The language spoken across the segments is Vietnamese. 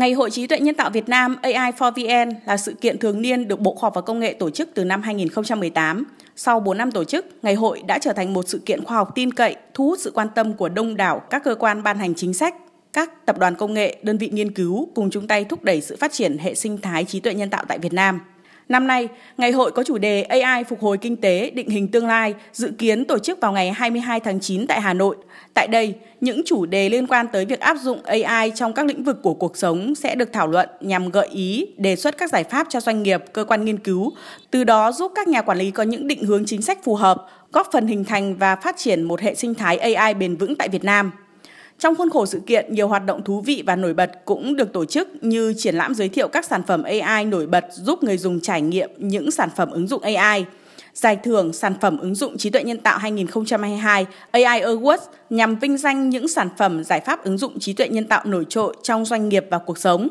Ngày hội trí tuệ nhân tạo Việt Nam AI for VN là sự kiện thường niên được Bộ Khoa học và Công nghệ tổ chức từ năm 2018. Sau 4 năm tổ chức, ngày hội đã trở thành một sự kiện khoa học tin cậy, thu hút sự quan tâm của đông đảo các cơ quan ban hành chính sách, các tập đoàn công nghệ, đơn vị nghiên cứu cùng chung tay thúc đẩy sự phát triển hệ sinh thái trí tuệ nhân tạo tại Việt Nam. Năm nay, ngày hội có chủ đề AI phục hồi kinh tế, định hình tương lai, dự kiến tổ chức vào ngày 22 tháng 9 tại Hà Nội. Tại đây, những chủ đề liên quan tới việc áp dụng AI trong các lĩnh vực của cuộc sống sẽ được thảo luận nhằm gợi ý, đề xuất các giải pháp cho doanh nghiệp, cơ quan nghiên cứu, từ đó giúp các nhà quản lý có những định hướng chính sách phù hợp, góp phần hình thành và phát triển một hệ sinh thái AI bền vững tại Việt Nam. Trong khuôn khổ sự kiện, nhiều hoạt động thú vị và nổi bật cũng được tổ chức như triển lãm giới thiệu các sản phẩm AI nổi bật giúp người dùng trải nghiệm những sản phẩm ứng dụng AI. Giải thưởng Sản phẩm ứng dụng trí tuệ nhân tạo 2022 AI Awards nhằm vinh danh những sản phẩm giải pháp ứng dụng trí tuệ nhân tạo nổi trội trong doanh nghiệp và cuộc sống.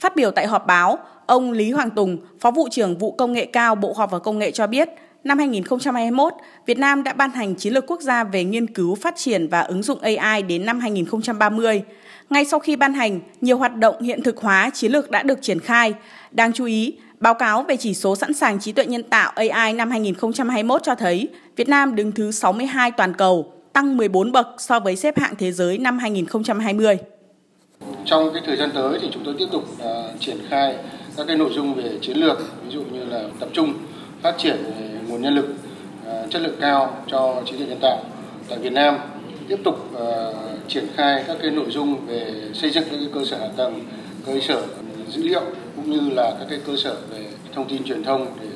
Phát biểu tại họp báo, ông Lý Hoàng Tùng, Phó vụ trưởng vụ công nghệ cao Bộ Khoa học và Công nghệ cho biết, năm 2021, Việt Nam đã ban hành chiến lược quốc gia về nghiên cứu, phát triển và ứng dụng AI đến năm 2030. Ngay sau khi ban hành, nhiều hoạt động hiện thực hóa chiến lược đã được triển khai. Đáng chú ý, báo cáo về chỉ số sẵn sàng trí tuệ nhân tạo AI năm 2021 cho thấy Việt Nam đứng thứ 62 toàn cầu, tăng 14 bậc so với xếp hạng thế giới năm 2020. Trong cái thời gian tới thì chúng tôi tiếp tục uh, triển khai các cái nội dung về chiến lược, ví dụ như là tập trung phát triển nguồn nhân lực ờ, chất lượng cao cho trí tuệ nhân tạo tại Việt Nam tiếp tục uh, triển khai các cái nội dung về xây dựng các cái cơ sở hạ tầng cơ sở dữ liệu cũng như là các cái cơ sở về thông tin truyền thông để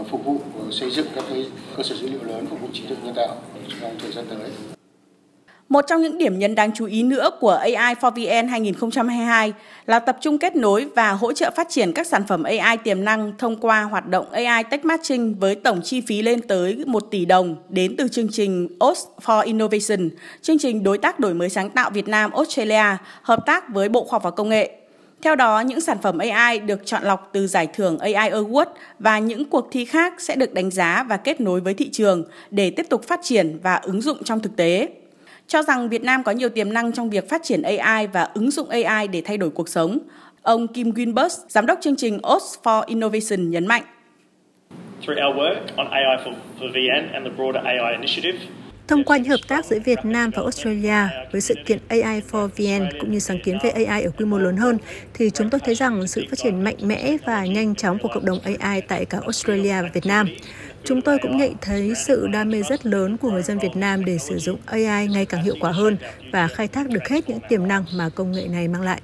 uh, phục vụ xây dựng các cái cơ sở dữ liệu lớn phục vụ trí tuệ nhân tạo trong thời gian tới. Một trong những điểm nhấn đáng chú ý nữa của AI for VN 2022 là tập trung kết nối và hỗ trợ phát triển các sản phẩm AI tiềm năng thông qua hoạt động AI Tech Matching với tổng chi phí lên tới 1 tỷ đồng đến từ chương trình OS for Innovation, chương trình đối tác đổi mới sáng tạo Việt Nam Australia, hợp tác với Bộ Khoa học và Công nghệ. Theo đó, những sản phẩm AI được chọn lọc từ giải thưởng AI Award và những cuộc thi khác sẽ được đánh giá và kết nối với thị trường để tiếp tục phát triển và ứng dụng trong thực tế cho rằng Việt Nam có nhiều tiềm năng trong việc phát triển AI và ứng dụng AI để thay đổi cuộc sống. Ông Kim Winbus, giám đốc chương trình OS for Innovation nhấn mạnh. Thông qua những hợp tác giữa Việt Nam và Australia với sự kiện AI for VN cũng như sáng kiến về AI ở quy mô lớn hơn, thì chúng tôi thấy rằng sự phát triển mạnh mẽ và nhanh chóng của cộng đồng AI tại cả Australia và Việt Nam. Chúng tôi cũng nhận thấy sự đam mê rất lớn của người dân Việt Nam để sử dụng AI ngày càng hiệu quả hơn và khai thác được hết những tiềm năng mà công nghệ này mang lại.